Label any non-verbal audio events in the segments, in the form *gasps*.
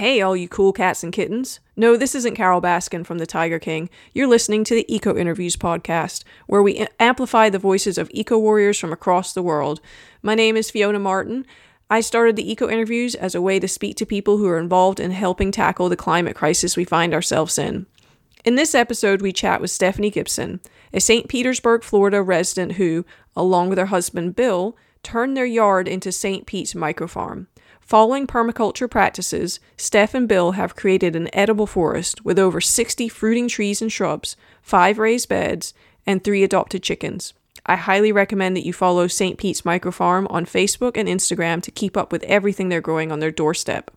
Hey, all you cool cats and kittens. No, this isn't Carole Baskin from the Tiger King. You're listening to the Eco Interviews podcast, where we amplify the voices of eco warriors from across the world. My name is Fiona Martin. I started the Eco Interviews as a way to speak to people who are involved in helping tackle the climate crisis we find ourselves in. In this episode, we chat with Stephanie Gibson, a St. Petersburg, Florida resident who, along with her husband Bill, turned their yard into St. Pete's microfarm. Following permaculture practices, Steph and Bill have created an edible forest with over 60 fruiting trees and shrubs, five raised beds, and three adopted chickens. I highly recommend that you follow St. Pete's Microfarm on Facebook and Instagram to keep up with everything they're growing on their doorstep.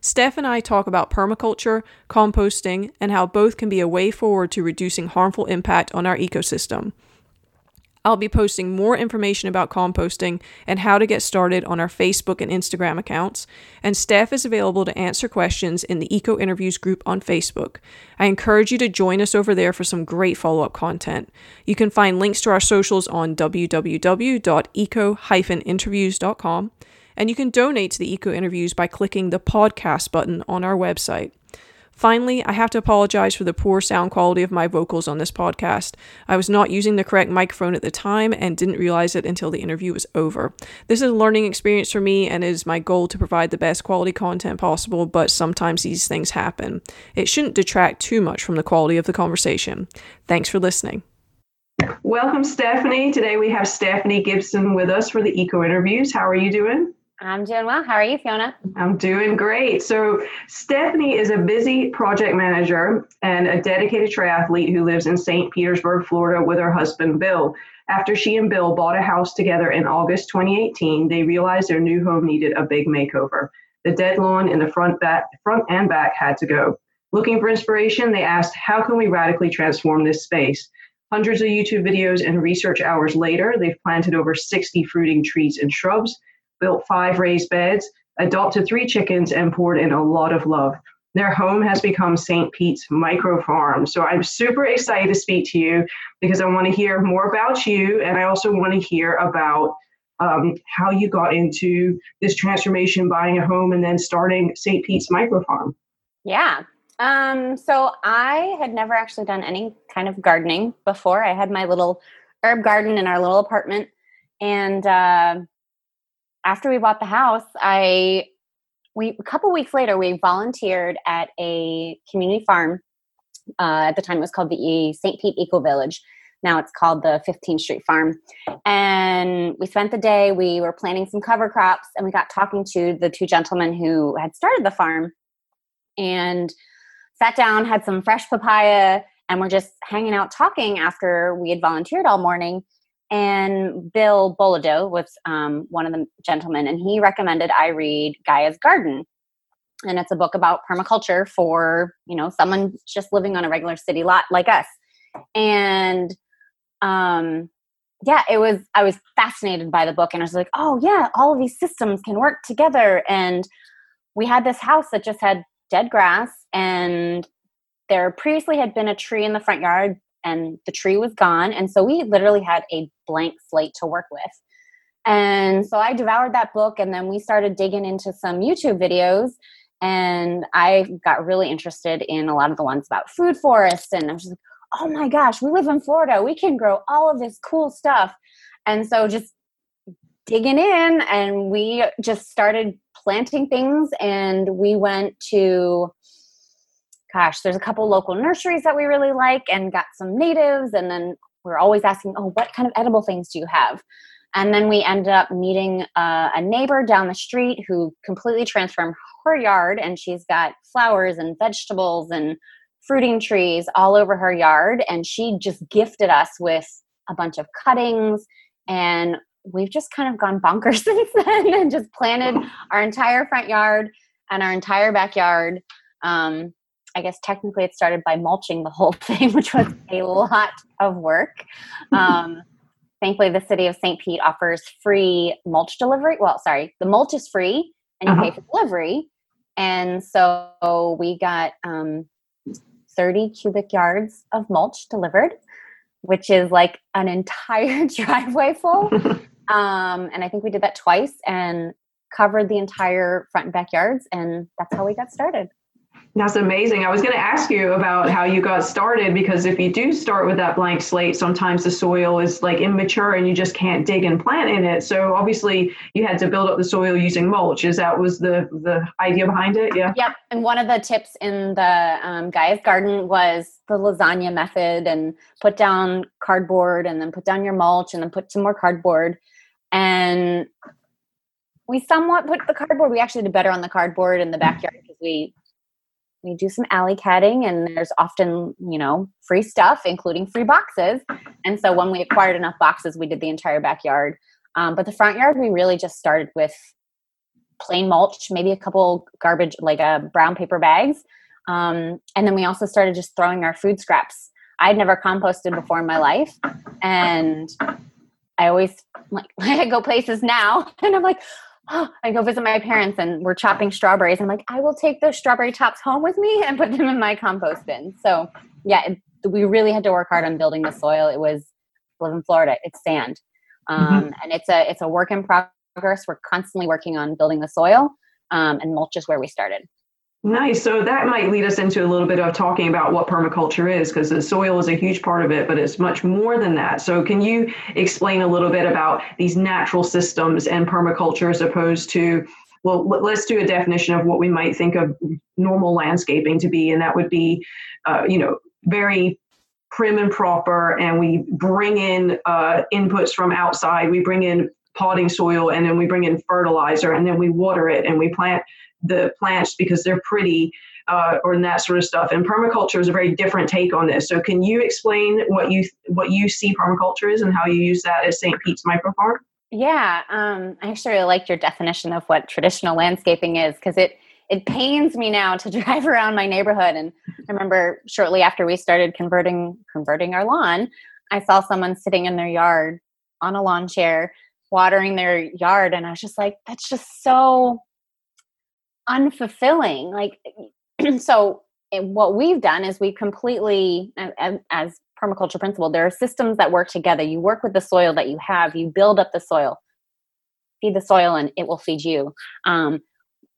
Steph and I talk about permaculture, composting, and how both can be a way forward to reducing harmful impact on our ecosystem. I'll be posting more information about composting and how to get started on our Facebook and Instagram accounts, and Steph is available to answer questions in the Eco Interviews group on Facebook. I encourage you to join us over there for some great follow up content. You can find links to our socials on www.eco-interviews.com, and you can donate to the Eco Interviews by clicking the podcast button on our website. Finally, I have to apologize for the poor sound quality of my vocals on this podcast. I was not using the correct microphone at the time and didn't realize it until the interview was over. This is a learning experience for me and is my goal to provide the best quality content possible, but sometimes these things happen. It shouldn't detract too much from the quality of the conversation. Thanks for listening. Welcome, Stephanie. Today we have Stephanie Gibson with us for the Eco Interviews. How are you doing? I'm doing well. How are you, Fiona? I'm doing great. So, Stephanie is a busy project manager and a dedicated triathlete who lives in St. Petersburg, Florida, with her husband, Bill. After she and Bill bought a house together in August 2018, they realized their new home needed a big makeover. The dead lawn in the front, back, front and back had to go. Looking for inspiration, they asked, How can we radically transform this space? Hundreds of YouTube videos and research hours later, they've planted over 60 fruiting trees and shrubs built five raised beds, adopted three chickens, and poured in a lot of love. Their home has become St. Pete's Micro Farm. So I'm super excited to speak to you because I want to hear more about you and I also want to hear about um, how you got into this transformation, buying a home, and then starting St. Pete's Micro Farm. Yeah. Um, so I had never actually done any kind of gardening before. I had my little herb garden in our little apartment. And uh, after we bought the house, I we a couple weeks later we volunteered at a community farm. Uh, at the time, it was called the St. Pete Eco Village. Now it's called the 15th Street Farm. And we spent the day. We were planting some cover crops, and we got talking to the two gentlemen who had started the farm, and sat down, had some fresh papaya, and we're just hanging out talking after we had volunteered all morning and Bill Bolado was um, one of the gentlemen, and he recommended I read Gaia's Garden. And it's a book about permaculture for, you know, someone just living on a regular city lot like us. And um, yeah, it was, I was fascinated by the book, and I was like, oh, yeah, all of these systems can work together. And we had this house that just had dead grass, and there previously had been a tree in the front yard and the tree was gone. And so we literally had a blank slate to work with. And so I devoured that book and then we started digging into some YouTube videos and I got really interested in a lot of the ones about food forests and I was just like, oh my gosh, we live in Florida. We can grow all of this cool stuff. And so just digging in and we just started planting things and we went to gosh, there's a couple local nurseries that we really like and got some natives. And then we're always asking, oh, what kind of edible things do you have? And then we ended up meeting uh, a neighbor down the street who completely transformed her yard. And she's got flowers and vegetables and fruiting trees all over her yard. And she just gifted us with a bunch of cuttings. And we've just kind of gone bonkers *laughs* since then and just planted our entire front yard and our entire backyard. Um, I guess technically it started by mulching the whole *laughs* thing, which was a lot of work. Um, *laughs* thankfully, the city of St. Pete offers free mulch delivery. Well, sorry, the mulch is free and you uh-huh. pay for delivery. And so we got um, 30 cubic yards of mulch delivered, which is like an entire *laughs* driveway full. um, and I think we did that twice. And covered the entire front and backyards, and that's how we got started. That's amazing. I was going to ask you about how you got started because if you do start with that blank slate, sometimes the soil is like immature and you just can't dig and plant in it. So obviously you had to build up the soil using mulch. Is that was the the idea behind it? Yeah. Yep. And one of the tips in the um, Garden was the lasagna method and put down cardboard and then put down your mulch and then put some more cardboard. And we somewhat put the cardboard. We actually did better on the cardboard in the backyard because we we do some alley catting and there's often you know free stuff including free boxes. And so when we acquired enough boxes we did the entire backyard. Um, but the front yard we really just started with plain mulch maybe a couple garbage like a uh, brown paper bags. Um, and then we also started just throwing our food scraps. I'd never composted before in my life. And i always like *laughs* i go places now *laughs* and i'm like oh, *gasps* I go visit my parents and we're chopping strawberries. I'm like, I will take those strawberry tops home with me and put them in my compost bin. So yeah, it, we really had to work hard on building the soil. It was live in Florida. It's sand, um, mm-hmm. and it's a it's a work in progress. We're constantly working on building the soil, um, and mulch is where we started. Nice. So that might lead us into a little bit of talking about what permaculture is, because the soil is a huge part of it, but it's much more than that. So, can you explain a little bit about these natural systems and permaculture as opposed to, well, let's do a definition of what we might think of normal landscaping to be, and that would be, uh, you know, very prim and proper, and we bring in uh, inputs from outside. We bring in potting soil, and then we bring in fertilizer, and then we water it, and we plant the plants because they're pretty uh, or that sort of stuff. And permaculture is a very different take on this. So can you explain what you what you see permaculture is and how you use that at St. Pete's Micro Farm? Yeah, um, I actually really liked your definition of what traditional landscaping is because it it pains me now to *laughs* drive around my neighborhood. And I remember shortly after we started converting converting our lawn, I saw someone sitting in their yard on a lawn chair watering their yard, and I was just like, that's just so unfulfilling like *clears throat* so eh, what we've done is we completely as, permaculture principle there are systems that work together. You work with the soil that you have you build up the soil. Feed the soil and it will feed you. Um,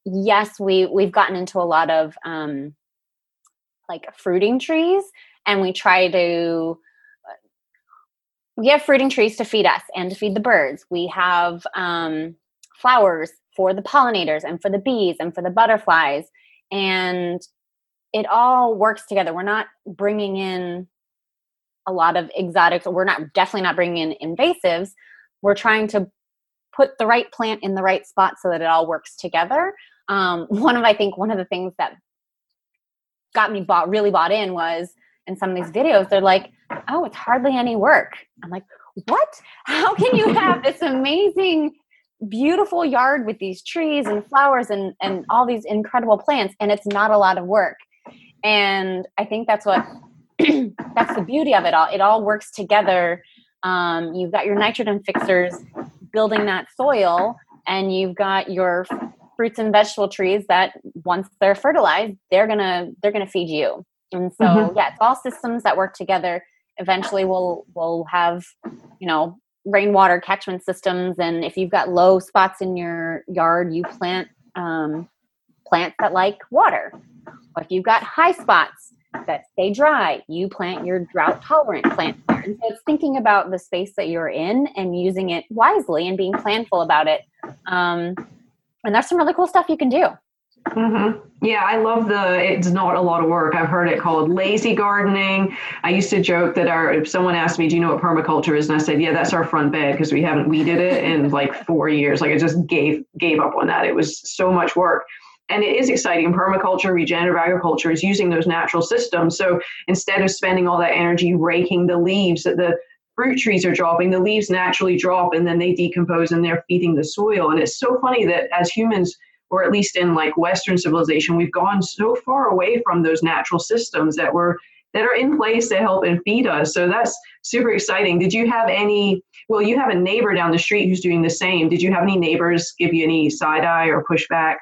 yes we we've gotten into a lot of um, like fruiting trees and we try to uh, we have fruiting trees to feed us and to feed the birds. We have um, flowers for the pollinators and for the bees and for the butterflies. And it all works together. We're not bringing in a lot of exotics. We're not definitely not bringing in invasives. We're trying to put the right plant in the right spot so that it all works together. Um, *laughs* one of i think one of the things that got me bought really bought in was in some of these videos they're like oh it's hardly any work. I'm like what? How can you have this amazing beautiful yard with these trees and flowers and and all these incredible plants and it's not a lot of work. And i think that's what *clears throat* that's the beauty of it all. It all works together. Um, you've got your nitrogen fixers building that soil and you've got your fruits and vegetable trees that once they're fertilized they're gonna they're gonna feed you. And so mm-hmm. yeah it's all systems that work together. Eventually we'll we'll have you know rainwater catchment systems and if you've got low spots in your yard you plant um, plants that like water. Or if you've got high spots that stay dry you plant your drought tolerant plants there. And so it's thinking about the space that you're in and using it wisely and being planful about it. Um, and there's some really cool stuff you can do Mm-hmm. Yeah, I love the. It's not a lot of work. I've heard it called lazy gardening. I used to joke that our. If someone asked me, "Do you know what permaculture is?" and I said, "Yeah, that's our front bed because we haven't weeded it in like *laughs* four years." Like I just gave gave up on that. It was so much work, and it is exciting. Permaculture, regenerative agriculture is using those natural systems. So instead of spending all that energy raking the leaves that the fruit trees are dropping, the leaves naturally drop and then they decompose and they're feeding the soil. And it's so funny that as humans or at least in like Western civilization, we've gone so far away from those natural systems that were that are in place to help and feed us. So that's super exciting. Did you have any? Well, you have a neighbor down the street who's doing the same. Did you have any neighbors give you any side eye or pushback?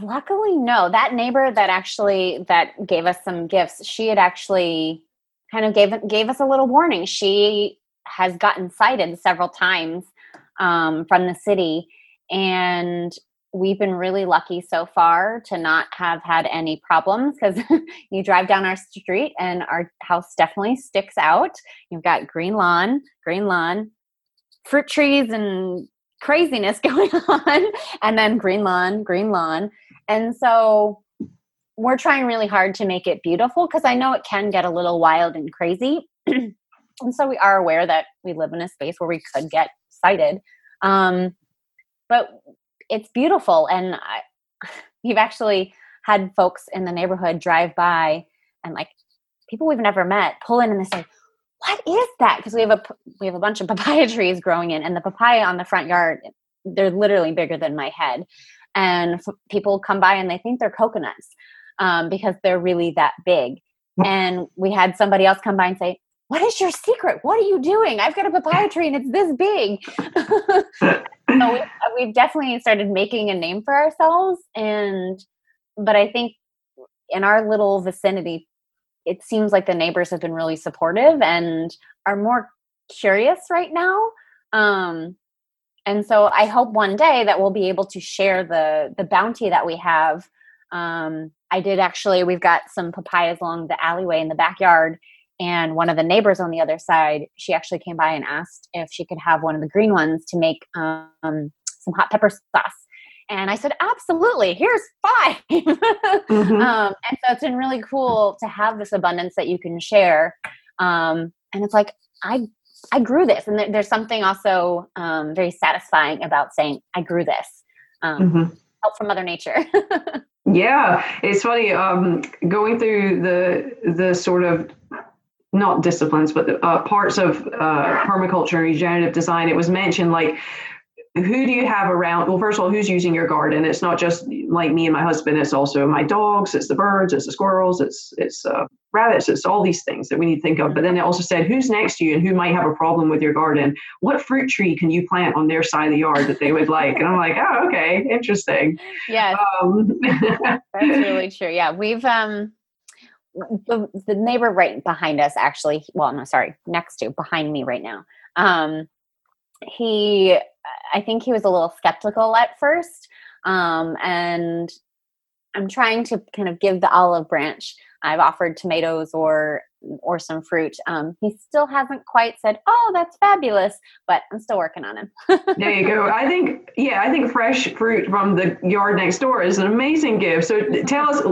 Luckily, no. That neighbor that actually that gave us some gifts, she had actually kind of gave gave us a little warning. She has gotten cited several times um, from the city and we've been really lucky so far to not have had any problems because *laughs* you drive down our street and our house definitely sticks out. You've got green lawn, green lawn, fruit trees, and craziness *laughs* going on, and then green lawn, green lawn. And so we're trying really hard to make it beautiful because I know it can get a little wild and crazy. *clears throat* and so we are aware that we live in a space where we could get cited. Um, but it's beautiful and I, *sighs* we've actually had folks in the neighborhood drive by and like people we've never met pull in and they say what is that? Because we have a we have a bunch of *laughs* papaya trees growing in and the papaya on the front yard they're literally bigger than my head. And f- people come by and they think they're coconuts um, because they're really that big. And we had somebody else come by and say what is your secret? What are you doing? I've got a papaya tree and it's this big. *laughs* so we, uh, we've definitely started making a name for ourselves. And, but I think in our little vicinity, it seems like the neighbors have been really supportive and are more curious right now. Um, and so I hope one day that we'll be able to share the the bounty that we have. Um, I did actually. We've got some papayas along the alleyway in the backyard, and one of the neighbors on the other side she actually came by and asked if she could have one of the green ones to make um, some hot pepper sauce. And i said absolutely here's 5 *laughs* mm-hmm. um, and so it's been really cool to have this abundance that you can share. Um, and it's like i i grew this. And there's something also um, very satisfying about saying i grew this um, mm-hmm. help from mother nature. *laughs* Yeah it's funny um, going through the the sort of not disciplines, but uh, parts of uh, permaculture and regenerative design, it was mentioned like, who do you have around? Well, first of all, who's using your garden? It's not just like me and my husband. It's also my dogs. It's the birds. It's the squirrels. It's it's uh, rabbits. It's all these things that we need to think of. But then it also said who's next to you and who might have a problem with your garden. What fruit tree can you plant on their side of the yard that they would like? And I'm like, oh, okay, interesting. Yeah, um, *laughs* that's really true. Yeah, we've um the, the neighbor right behind us actually well no sorry next to behind me right now um he i think he was a little skeptical at first um and i'm trying to kind of give the olive branch i've offered tomatoes or or some fruit. Um, he still hasn't quite said, "Oh, that's fabulous," but I'm still working on him. *laughs* there you go. I think, yeah, I think fresh fruit from the yard next door is an amazing gift. So tell us,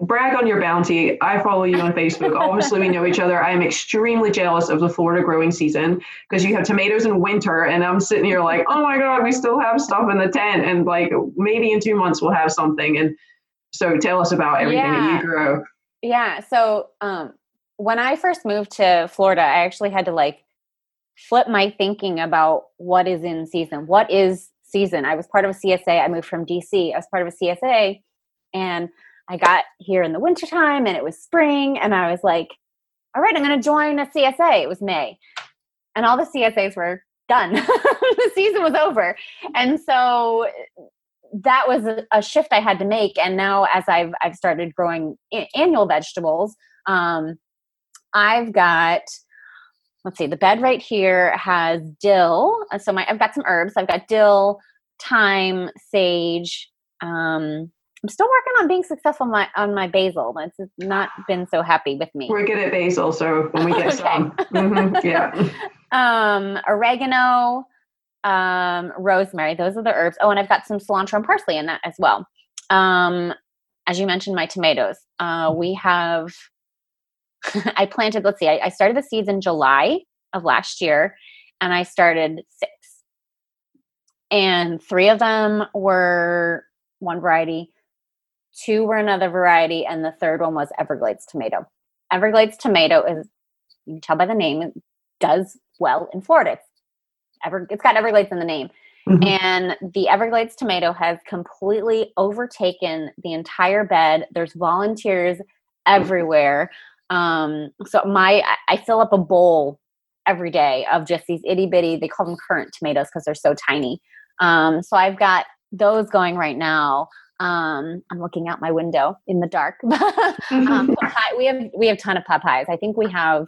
brag on your bounty. I follow you on Facebook. *laughs* Obviously, we know each other. I am extremely jealous of the Florida growing season because you have tomatoes in winter, and I'm sitting here like, oh my god, we still have stuff in the tent, and like maybe in two months we'll have something. And so tell us about everything yeah. that you grow. Yeah. So um, when I first moved to Florida, I actually had to like flip my thinking about what is in season. What is season? I was part of a CSA. I moved from DC. I was part of a CSA and I got here in the wintertime and it was spring and I was like, all right, I'm going to join a CSA. It was May. And all the CSAs were done. *laughs* the season was over. And so that was a, a, shift I had to make. And now as I've, I've started growing annual vegetables, um, I've got let's see, the bed right here has dill. Uh, so my I've got some herbs. I've got dill, thyme, sage. Um, I'm still working on being successful on my on my basil. It's not been so happy with me. We're good at basil, so when we *laughs* get okay. some, mm-hmm, yeah. *laughs* um, oregano, um, rosemary. Those are the herbs. Oh, and I've got some cilantro and parsley in that as well. Um, as you mentioned, my tomatoes. Uh, we have *laughs* I planted, let's see, I, I started the seeds in July of last year and I started six. And three of them were one variety, two were another variety, and the third one was Everglades tomato. Everglades tomato is, you can tell by the name, it does well in Florida. It's, ever, it's got Everglades in the name. Mm-hmm. And the Everglades tomato has completely overtaken the entire bed. There's volunteers everywhere. Um, so my I fill up a bowl every day of just these itty bitty. They call them currant tomatoes because they're so tiny. Um, so I've got those going right now. Um, I'm looking out my window in the dark. *laughs* um, *laughs* we have we have a ton of papayas. I think we have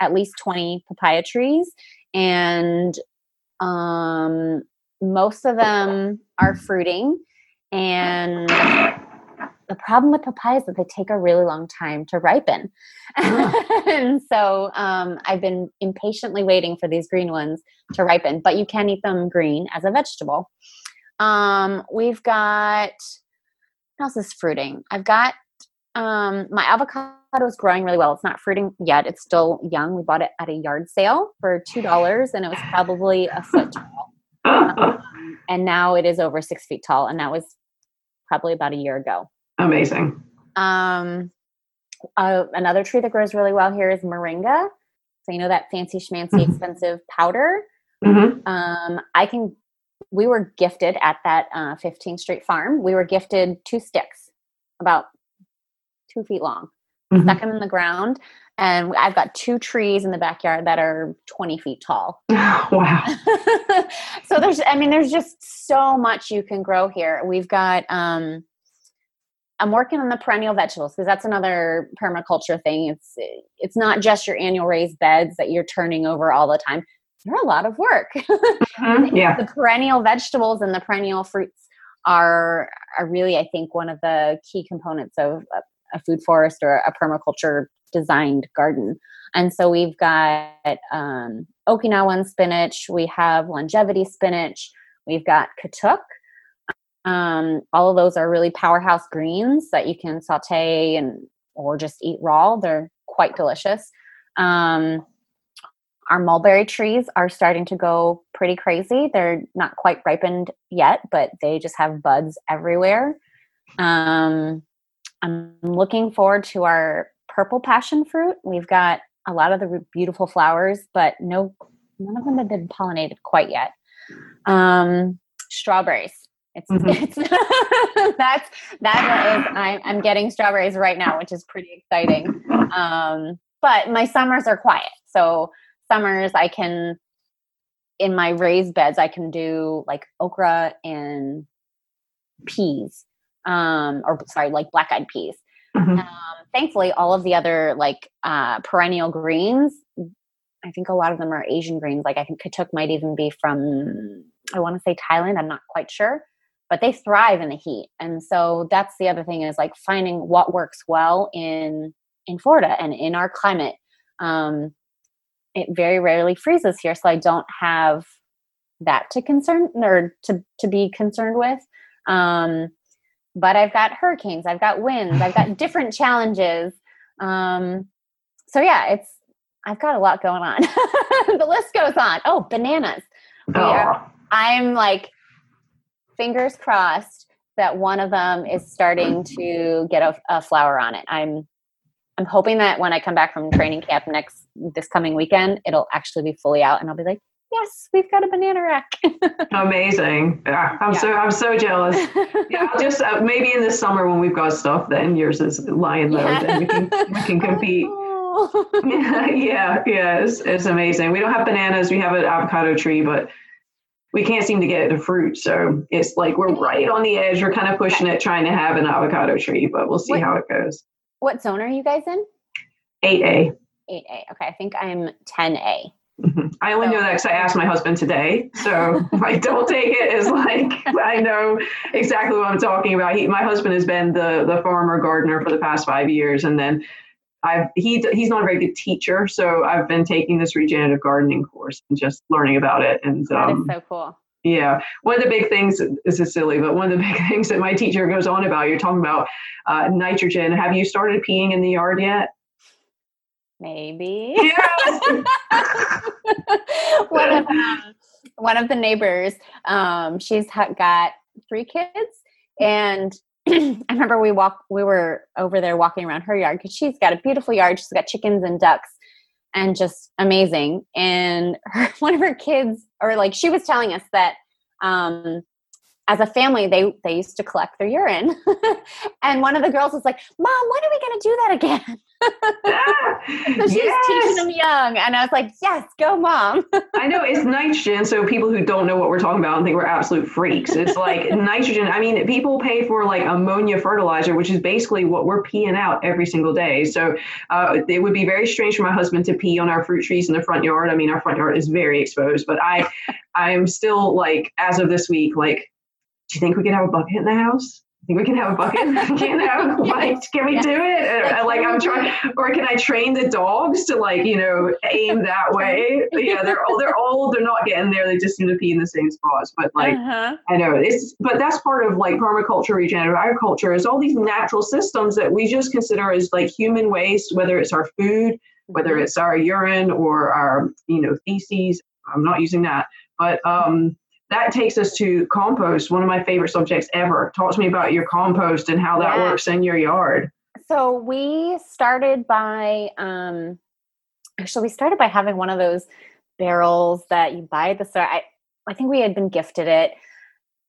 at least 20 papaya trees, and um, most of them are fruiting and the problem with papayas is that they take a really long time to ripen. *laughs* and so um, I've been impatiently waiting for these green ones to ripen, but you can eat them green as a vegetable. Um, we've got, what else is fruiting? I've got um, my avocado is growing really well. It's not fruiting yet. It's still young. We bought it at a yard sale for $2 and it was probably a foot tall. Um, and now it is over six feet tall. And that was probably about a year ago. Amazing. Um, uh, another tree that grows really well here is moringa. So you know that fancy schmancy mm-hmm. expensive powder. Mm-hmm. Um, I can. We were gifted at that uh, 15th Street Farm. We were gifted two sticks, about two feet long. Mm-hmm. Stuck them in the ground, and I've got two trees in the backyard that are 20 feet tall. *laughs* wow. *laughs* so there's, I mean, there's just so much you can grow here. We've got um, I'm working on the perennial vegetables because that's another permaculture thing. It's it's not just your annual raised beds that you're turning over all the time. They're a lot of work. *laughs* Mm-hmm. yeah. The perennial vegetables and the perennial fruits are are really, I think, one of the key components of a, a food forest or a permaculture designed garden. And so we've got um, Okinawan spinach, we have longevity spinach, we've got katuk, um, all of those are really powerhouse greens that you can saute and or just eat raw. They're quite delicious. Um, our mulberry trees are starting to go pretty crazy. They're not quite ripened yet, but they just have buds everywhere. Um, I'm looking forward to our purple passion fruit. We've got a lot of the beautiful flowers, but no, none of them have been pollinated quite yet. Um, strawberries. It's, mm-hmm. *laughs* it's *laughs* that's that is I'm, I'm getting strawberries right now, which is pretty exciting. Um, but my summers are quiet, so summers I can in my raised beds I can do like okra and peas, um, or sorry, like black eyed peas. Mm-hmm. Um, thankfully, all of the other like uh, perennial greens, I think a lot of them are Asian greens. Like I think katuk might even be from I want to say Thailand. I'm not quite sure but they thrive in the heat and so that's the other thing is like finding what works well in in florida and in our climate um it very rarely freezes here so i don't have that to concern or to to be concerned with. Um but i've got hurricanes i've got winds i've got *laughs* different challenges. Um so yeah it's i've got a lot going on. *laughs* The list goes on. Oh bananas. Are, i'm like fingers crossed that one of them is starting to get a, a, flower on it. I'm I'm hoping that when I come back from training camp next this coming weekend, it'll actually be fully out, and I'll be like, "Yes, we've got a banana rack." *laughs* Amazing! Yeah, I'm yeah. so I'm so jealous. *laughs* Yeah, just uh, maybe in the summer when we've got stuff, then yours is lying low, yeah. then we can we can compete. *laughs* yeah, yeah, it's, it's amazing. We don't have bananas. We have an avocado tree, but we can't seem to get it to fruit. So it's like we're right on the edge. We're kind of pushing it, trying to have an avocado tree, but we'll see what, how it goes. What zone are you guys in? 8A. 8A. Okay. I think I'm 10A. Mm-hmm. I only so, know that because I asked my husband today. So *laughs* I don't take it as like I know exactly what I'm talking about. He, my husband has been the the farmer gardener for the past five years, and then I've he he's not a very good teacher, so I've been taking this regenerative gardening course and just learning about it. And that um, is so cool. Yeah, one of the big things this is silly, but one of the *laughs* big things that my teacher goes on about. You're talking about uh, nitrogen. Have you started peeing in the yard yet? Maybe. Yes. *laughs* one of um, one of the neighbors, um, she's got three kids, and *clears throat* I remember we walk we were over there walking around her yard because she's got a beautiful yard. She's got chickens and ducks and just amazing. And her, *laughs* one of her kids, or like she was telling us that um, as a family, they they used to collect their urine, *laughs* and one of the girls was like, "Mom, when are we going to do that again?" *laughs* so she's yes. teaching them young, and I was like, "Yes, go, mom." I know it's *laughs* nitrogen, so people who don't know what we're talking about and think we're absolute freaks. It's like *laughs* nitrogen. I mean, people pay for like ammonia fertilizer, which is basically what we're peeing out every single day. So uh, it would be very strange for my husband to pee on our fruit trees in the front yard. I mean, our front yard is very exposed, but I, I'm still like, as of this week, like do you think we could have a bucket in the house? We can have a bucket. *laughs* *laughs* can have like, can we do it? Or, like I'm trying, or can I train the dogs to like you know aim that *laughs* way? yeah, they're all they're old. They're not getting there. They just seem to pee in the same spots. But like uh-huh. I know it's, but that's part of like permaculture, regenerative agriculture is all these natural systems that we just consider as like human waste, whether it's our food, whether mm-hmm. it's our urine or our you know feces. I'm not using that, but um that takes us to compost, one of my favorite subjects ever. Talk to me about your compost and how that yeah. works in your yard. So we started by um actually we started by having one of those barrels that you buy at the store. I, I think we had been gifted it.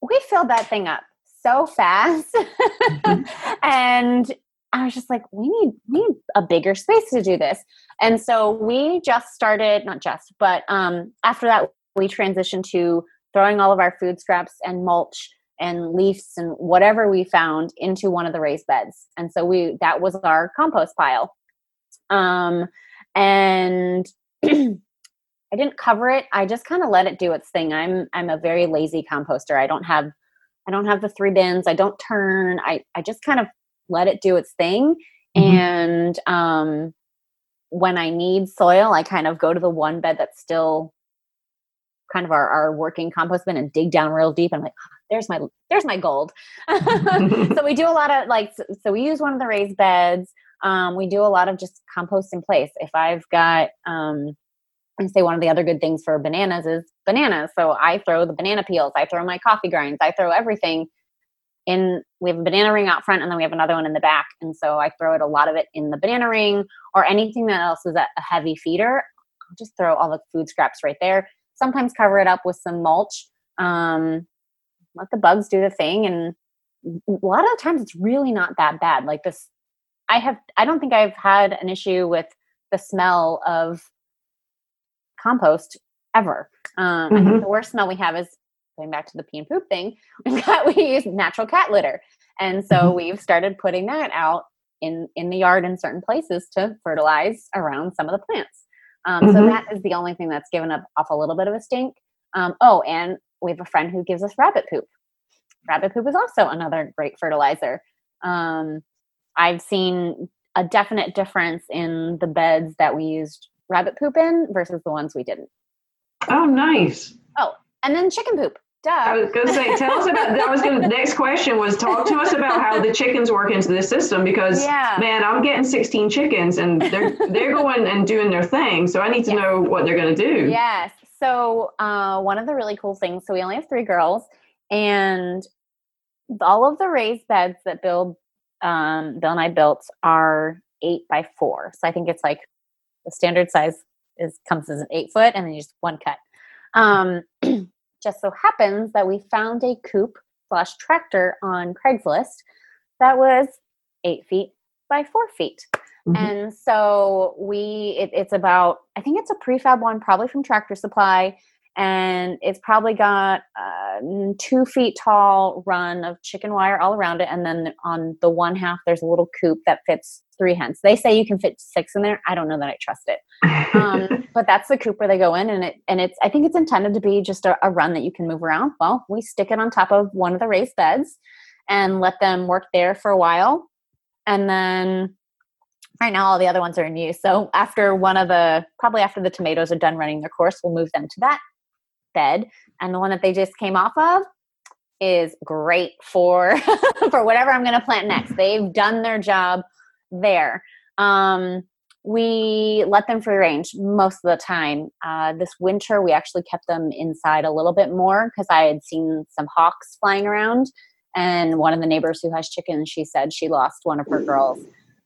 We filled that thing up so fast. Mm-hmm. *laughs* and I was just like, we need we need a bigger space to do this. And so we just started, not just, but um after that we transitioned to throwing all of our food scraps and mulch and leaves and whatever we found into one of the raised beds. And so we that was our compost pile. Um and *clears throat* I didn't cover it. I just kind of let it do its thing. I'm I'm a very lazy composter. I don't have I don't have the three bins. I don't turn. I I just kind of let it do its thing. Mm-hmm. And um when I need soil, I kind of go to the one bed that's still kind of our, our working compost bin and dig down real deep. I'm like, oh, there's my there's my gold. *laughs* so we do a lot of like so we use one of the raised beds. Um, we do a lot of just compost in place. If I've got um, I say one of the other good things for bananas is bananas. So I throw the banana peels, I throw my coffee grinds, I throw everything in we have a banana ring out front and then we have another one in the back. And so I throw it a lot of it in the banana ring or anything that else is a heavy feeder. I'll just throw all the food scraps right there sometimes cover it up with some mulch. Um, let the bugs do the thing. And a lot of the times it's really not that bad. Like this, I have, I don't think I've had an issue with the smell of compost ever. Um, mm-hmm. I think mm-hmm. the worst smell we have is going back to the pee and poop thing. *laughs* We've got, we use natural cat litter. And so mm-hmm. we've started putting that out in, in the yard in certain places to fertilize around some of the plants. Um, mm-hmm. So that is the only thing that's given up off a little bit of a stink. Um, oh, and we have a friend who gives us rabbit poop. Rabbit poop is also another great fertilizer. Um, I've seen a definite difference in the beds that we used rabbit poop in versus the ones we didn't. Oh, nice. Oh, and then chicken poop. Duh. I was going to say, tell us about. That was going. to Next question was talk to us about how the chickens work into the system because yeah. man, I'm getting 16 chickens and they're they're going and doing their thing. So I need to know what they're going to do. Yes. So uh, one of the really cool things. So we only have three girls, and all of the raised beds that Bill, um, Bill and I built are eight by four. So I think it's like the standard size is comes as an eight foot, and then you just one cut. Um, *clears throat* just so happens that we found a coop slash tractor on Craigslist that was eight feet by four feet. Mm-hmm. And so we, it, it's about, I think it's a prefab one, probably from Tractor Supply and it's probably got a two feet tall run of chicken wire all around it and then on the one half there's a little coop that fits three hens they say you can fit six in there. I don't know that i trust it. Um, *laughs* but that's the coop where they go in and it and it's i think it's intended to be just a, a run that you can move around. Well we stick it on top of one of the raised beds and let them work there for a while. And then right now all the other ones are in use. So after one of the probably after the tomatoes are done running their course we'll move them to that bed and the one that they just came off of is great for *laughs* for whatever I'm going to plant next. *laughs* They've done their job there. Um, we let them free range most of the time. Uh, this winter, we actually kept them inside a little bit more because I had seen some hawks flying around. And one of the neighbors who has chickens, she said she lost one of her girls.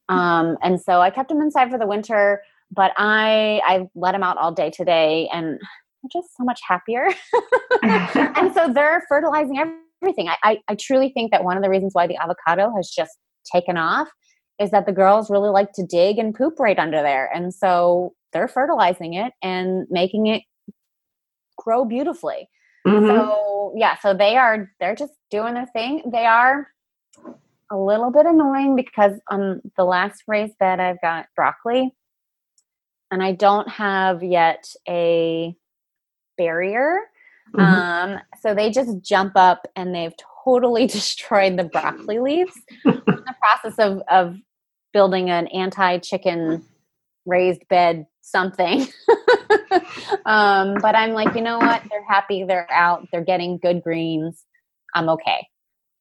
Um, and so I kept them inside for the winter, but I I let them out all day today, and just so much happier. *laughs* *laughs* and so they're fertilizing everything. I, I, I truly think that one of the reasons why the avocado has just taken off is that the girls really like to dig and poop right under there. And so they're fertilizing it and making it grow beautifully. Mm-hmm. So yeah, so they are they're just doing their thing. They are a little bit annoying because on the last raised bed I've got broccoli and I don't have yet a barrier. Mm-hmm. Um, so they just jump up and they've totally *laughs* destroyed the broccoli leaves. in the process of, of building an anti-chicken raised bed something. *laughs* um, but I'm like, you know what? They're happy. They're out. They're getting good greens. I'm okay.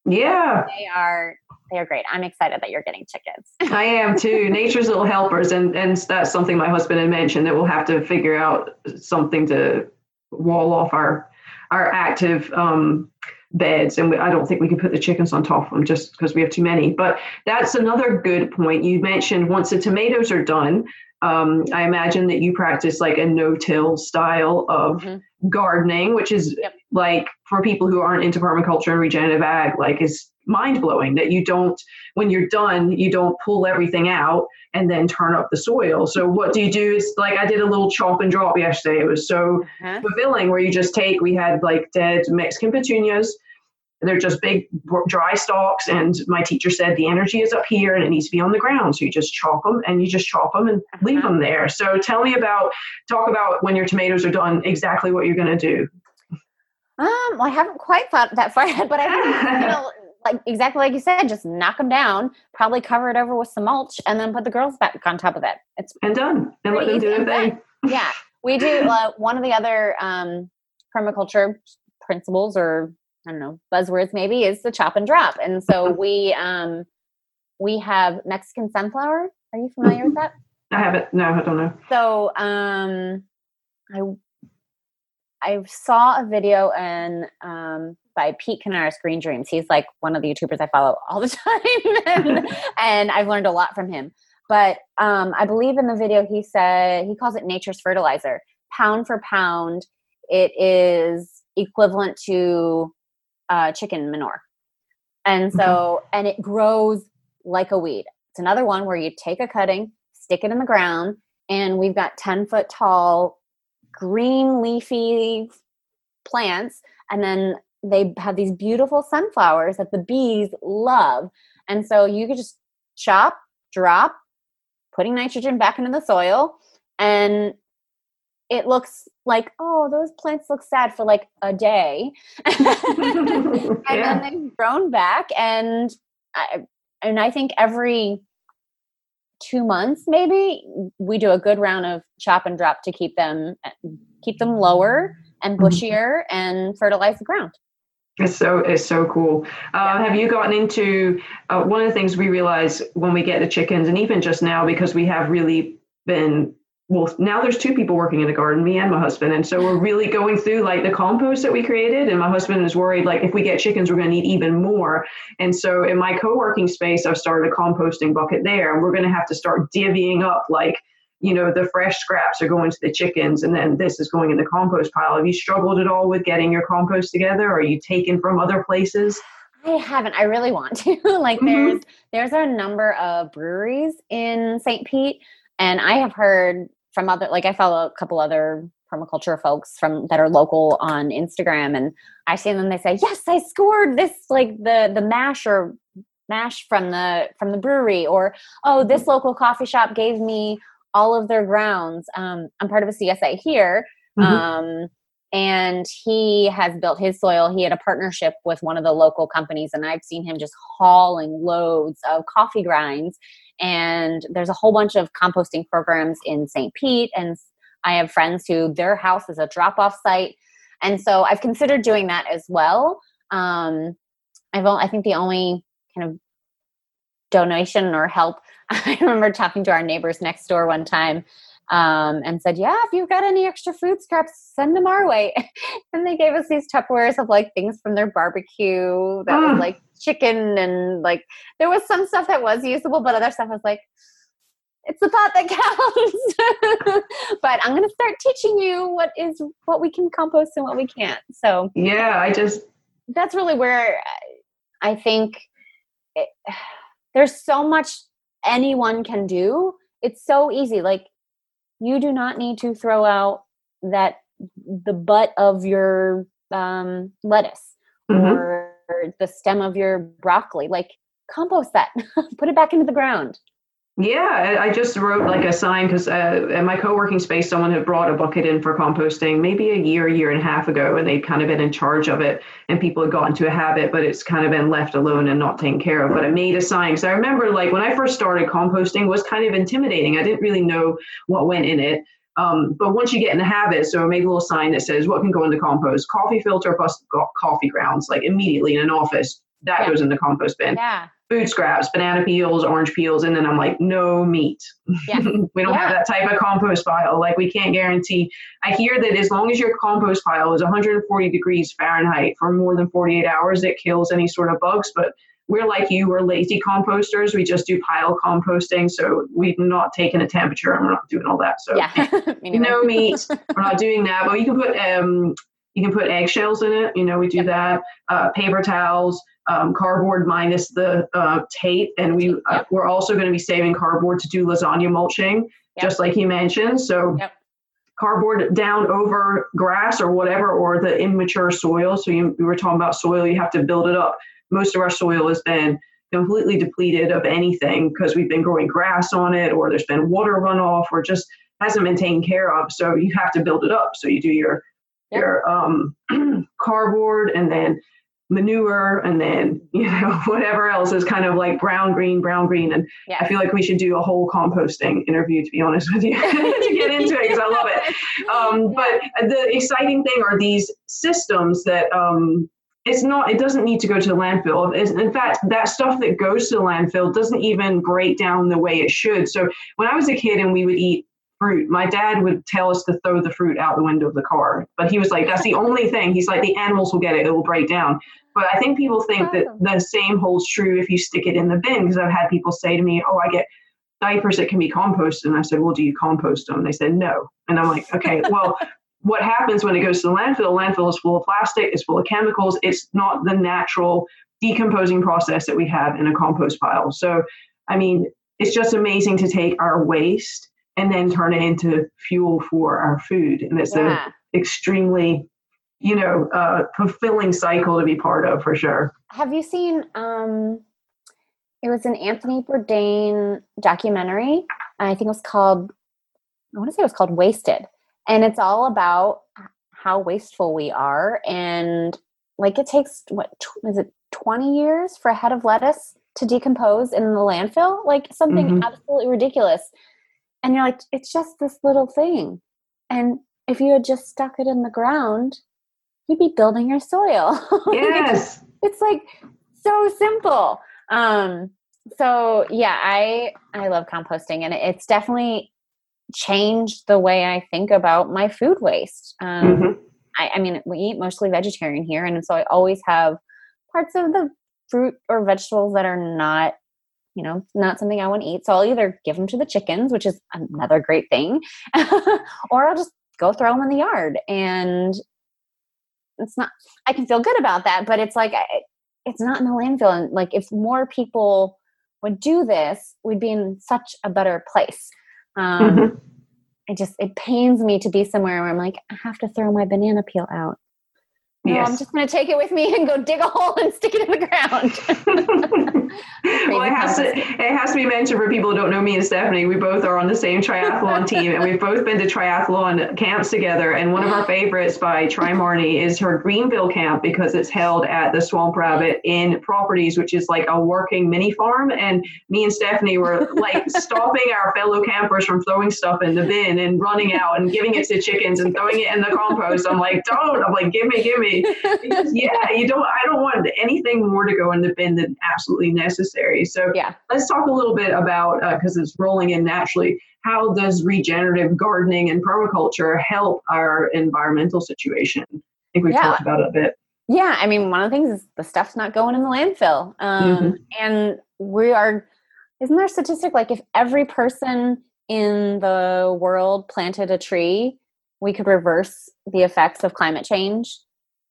Yeah. They are they are great. I'm excited that you're getting chickens. *laughs* I am too. Nature's little helpers and and that's something my husband had mentioned that we'll have to figure out something to wall off our our active um beds and we, i don't think we can put the chickens on top of them just because we have too many but that's another good point you mentioned once the tomatoes are done um, i imagine that you practice like a no-till style of mm-hmm. gardening which is yep. like for people who aren't into permaculture and regenerative ag like is mind-blowing that you don't when you're done you don't pull everything out and then turn up the soil. So what do you do? Is like I did a little chop and drop yesterday. It was so uh-huh. fulfilling where you just take. We had like dead Mexican petunias. They're just big dry stalks, and my teacher said the energy is up here and it needs to be on the ground. So you just chop them and you just chop them and uh-huh. leave them there. So tell me about talk about when your tomatoes are done, exactly what you're going to do. Um, well, I haven't quite thought that far ahead, but I you know, *laughs* like exactly like you said, just knock them down, probably cover it over with some mulch, and then put the girls back on top of it. It's and done. And let them do their thing. *laughs* yeah, we do. *laughs* Uh, one of the other um, permaculture principles, or I don't know, buzzwords maybe, is the chop and drop. And so mm-hmm. we um, we have Mexican sunflower. Are you familiar with that? *laughs* I haven't. No, I don't know. So um, I I saw a video and um, by Pete Kanaris Green Dreams. He's like one of the YouTubers I follow all the *laughs* time, and, and I've learned a lot from him. But um, I believe in the video he said he calls it nature's fertilizer. Pound for pound, it is equivalent to uh, chicken manure, and so mm-hmm. and it grows like a weed. It's another one where you take a cutting, stick it in the ground, and we've got ten foot tall green leafy plants and then they have these beautiful sunflowers that the bees love. And so you could just chop, drop, putting nitrogen back into the soil, and it looks like, oh, those plants look sad for like a day. *laughs* and *laughs* yeah. then they've grown back. And I, and I think every two months maybe we do a good round of chop and drop to keep them keep them lower and mm-hmm. bushier and fertilize the ground it's so it's so cool. Uh, have you gotten into uh, one of the things we realize when we get the chickens, and even just now because we have really been well now there's two people working in the garden me and my husband and so we're *laughs* really going through like the compost that we created and my husband is worried like if we get chickens we're going to need even more and so in my co-working space i've started a composting bucket there and we're going to have to start divvying up like you know the fresh scraps are going to the chickens and then this is going in the compost pile. Have you struggled at all with getting your compost together? Are you taken from other places? I haven't. I really want to. *laughs* Like mm-hmm. there's there's a number of breweries in st pete and i have heard from other like i follow a couple other permaculture folks from that are local on instagram and i see them they say yes i scored this like the the mash or mash from the from the brewery or oh this local coffee shop gave me all of their grounds. Um, I'm part of a CSA here. Mm-hmm. Um, and he has built his soil. He had a partnership with one of the local companies, and I've seen him just hauling loads of coffee grinds. And there's a whole bunch of composting programs in St. Pete, and I have friends who their house is a drop off site. And so I've considered doing that as well. Um, I've only, I think the only kind of donation or help *laughs* I remember talking to our neighbors next door one time um, and said, Yeah, if you've got any extra food scraps, send them our way. *laughs* and they gave us these Tupperwares of like things from their barbecue that was ah. like chicken and like there was some stuff that was usable, but other stuff was like, it's the pot that *laughs* counts. but I'm going to start teaching you what is what we can compost and what we can't. So yeah, I just that's really where I think it, there's so much anyone can do. It's so easy. Like you do not need to throw out that the butt of your um, lettuce mm-hmm. or the stem of your broccoli. Like compost that, *laughs* put it back into the ground. Yeah, I just wrote like a sign because uh, at my co-working space, someone had brought a bucket in for composting maybe a year, year and a half ago, and they'd kind of been in charge of it, and people had gotten to a habit, but it's kind of been left alone and not taken care of. But I made a sign because I remember like when I first started composting was kind of intimidating. I didn't really know what went in it. Um, but once you get in the habit, so I made a little sign that says what can go in the compost: coffee filter plus coffee grounds, like immediately in an office. That yeah. goes in the compost bin. Yeah food scraps, banana peels, orange peels, and then I'm like, no meat. Yeah. *laughs* we don't yeah. have that type of compost pile. Like we can't guarantee. I hear that as long as your compost pile is 140 degrees Fahrenheit for more than 48 hours, it kills any sort of bugs. But we're like you, we're lazy composters. We just do pile composting. So we've not taken a temperature and we're not doing all that. So yeah. *laughs* *laughs* no meat. We're not doing that. But you can put um you can put eggshells in it. You know, we do that. Uh, paper towels um, cardboard minus the uh, tape, and we uh, we're also going to be saving cardboard to do lasagna mulching, yep. just like you mentioned. So. Yep. Cardboard down over grass or whatever, or the immature soil. So you, we were talking about soil, you have to build it up. Most of our soil has been completely depleted of anything because we've been growing grass on it, or there's been water runoff, or just hasn't been taken care of. So you have to build it up. So you do your yep. your um, *clears throat* cardboard, and then manure and then you know *laughs* whatever else is kind of like brown green brown green. And yeah. i feel like we should do a whole composting interview to be honest with you *laughs* to get into it because i love it. Um, *laughs* but the exciting thing are these systems that um, it's not it doesn't need to go to the landfill. It's, in fact that stuff that goes to the landfill doesn't even break down the way it should. So when i was a kid and we would eat fruit my dad would tell us to throw the fruit out the window of the car. But he was like that's the only thing. He's like the animals will get it. It will break down but I think people think that the same holds true if you stick it in the bin. Because I've had people say to me, "Oh, I get diapers that can be composted," and I said, "Well, do you compost them?" And they said, "No." And I'm like, "Okay, *laughs* well." what happens when it goes to the landfill? The Landfill is full of plastic, it's full of chemicals. It's not the natural decomposing process that we have in a compost pile. So, I mean, it's just amazing to take our waste and then turn it into fuel for our food. And it's yeah. an extremely you know, uh, fulfilling cycle to be part of for sure. Have you seen? Um, it was an Anthony Bourdain documentary. I think it was called. I want to say it was called Wasted, and it's all about how wasteful we are, and like it takes what is it twenty years for a head of lettuce to decompose in the landfill, like something mm-hmm. absolutely ridiculous. And you're like, it's just this little thing, and if you had just stuck it in the ground you'd be building your soil. *laughs* Yes. it's like so simple. Um, so yeah, I I love composting and it's definitely changed the way I think about my food waste. Um, mm-hmm. I, I mean, we eat mostly vegetarian here, and so I always have parts of the fruit or vegetables that are not you know not something i want to eat so i'll either give them to the chickens which is another great thing *laughs* or i'll just go throw them in the yard and it's not i can feel good about that but it's like it's not in the landfill and like if more people would do this we'd be in such a better place um mm-hmm. it just it pains me to be somewhere where i'm like i have to throw my banana peel out no, yes. I'm just going to take it with me and go dig a hole and stick it in the ground. *laughs* well, it has to it has to be mentioned for people who don't know me and Stephanie. We both are on the same triathlon team, and we've both been to triathlon camps together. And one of our *gasps* favorites by Tri Marnie is her Greenville camp because it's held at the Swamp Rabbit Inn Properties, which is like a working mini farm. And me and Stephanie were like *laughs* stopping our fellow campers from throwing stuff in the bin and running out and giving it to chickens and throwing it in the compost. I'm like, don't. I'm like, give me, give me because yeah, you don't. I don't want anything more to go in the bin than absolutely necessary. So yeah, let's talk a little bit about because uh, it's rolling in naturally. How does regenerative gardening and permaculture help our environmental situation? I think we've yeah. talked about it a bit. Yeah, I mean, one of the things is the stuff's not going in the landfill, um, mm-hmm. and we are. Isn't there a statistic like if every person in the world planted a tree, we could reverse the effects of climate change?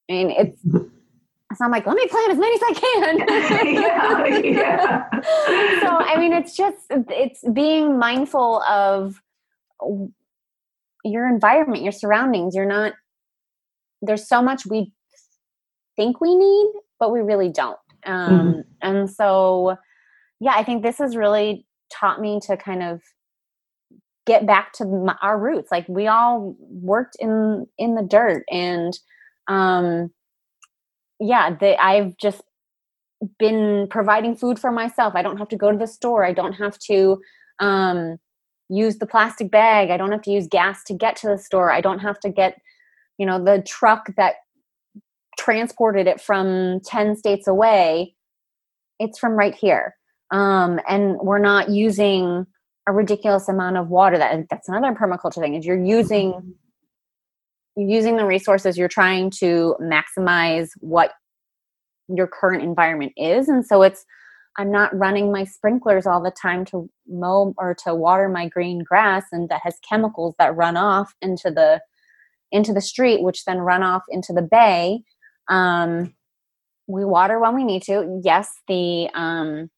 I mean, it's So I'm like, let me plant as many as I can. yeah, *laughs* yeah. *laughs* so I mean, it's just it's being mindful of your environment, your surroundings. You're not. There's so much we think we need, but we really don't. Um, mm-hmm. And so, yeah, I think this has really taught me to kind of get back to my, our roots. Like we all worked in in the dirt, and um, yeah, the, I've just been providing food for myself. I don't have to go to the store. I don't have to um, use the plastic bag. I don't have to use gas to get to the store. I don't have to get, you know, the truck that transported it from 10 states away. It's from right here. Um, and we're not using a ridiculous amount of water. That that's another permaculture thing is you're using using the resources you're trying to maximize what your current environment is and so it's i'm not running my sprinklers all the time to mow or to water my green grass and that has chemicals that run off into the into the street which then run off into the bay. Um, we water when we need to. Yes the um,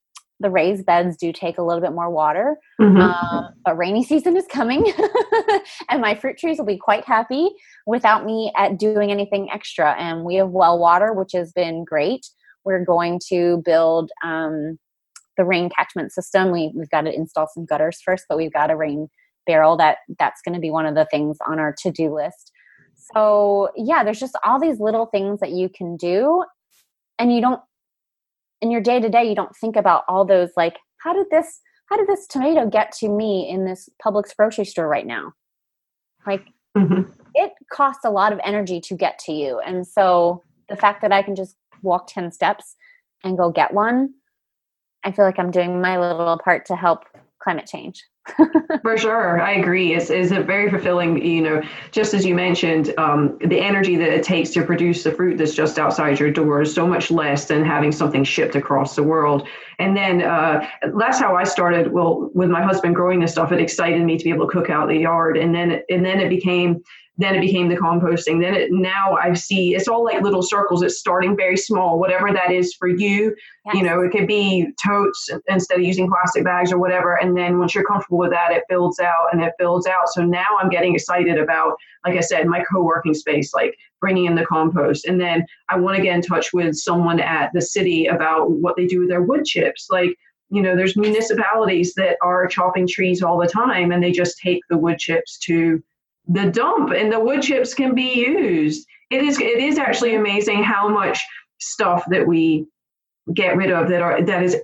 the raised beds do take a little bit more water. Mm-hmm. Um, but rainy *laughs* season is coming, *laughs* and my fruit trees will be quite happy without me at doing anything extra. And we have well water, which has been great. We're going to build um, the rain catchment system. We, we've got to install some gutters first, but we've got a rain barrel that that's going to be one of the things on our to-do list. So yeah, there's just all these little things that you can do, and you don't in your day to day you don't think about all those like how did this how did this tomato get to me in this Publix grocery store right now like mm-hmm. it costs a lot of energy to get to you and so the fact that i can just walk 10 steps and go get one i feel like i'm doing my little part to help climate change For sure, I agree. It's, it's a very fulfilling, you know, just as you mentioned, um, the energy that it takes to produce the fruit that's just outside your door is so much less than having something shipped across the world. And then uh, that's how I started. Well, with my husband growing this stuff, it excited me to be able to cook out the yard, and then and then it became then it became the composting. Then it now i see it's all like little circles. It's starting very small whatever that is for you. Yes. you know it could be totes instead of using plastic bags or whatever. And then once you're comfortable with that it builds out and it builds out. So now i'm getting excited about like i said my co-working space like bringing in the compost. And then i want to get in touch with someone at the city about what they do with their wood chips. Like you know there's municipalities that are chopping trees all the time and they just take the wood chips to the dump and the wood chips can be used. It is it is actually amazing how much stuff that we get rid of that are that is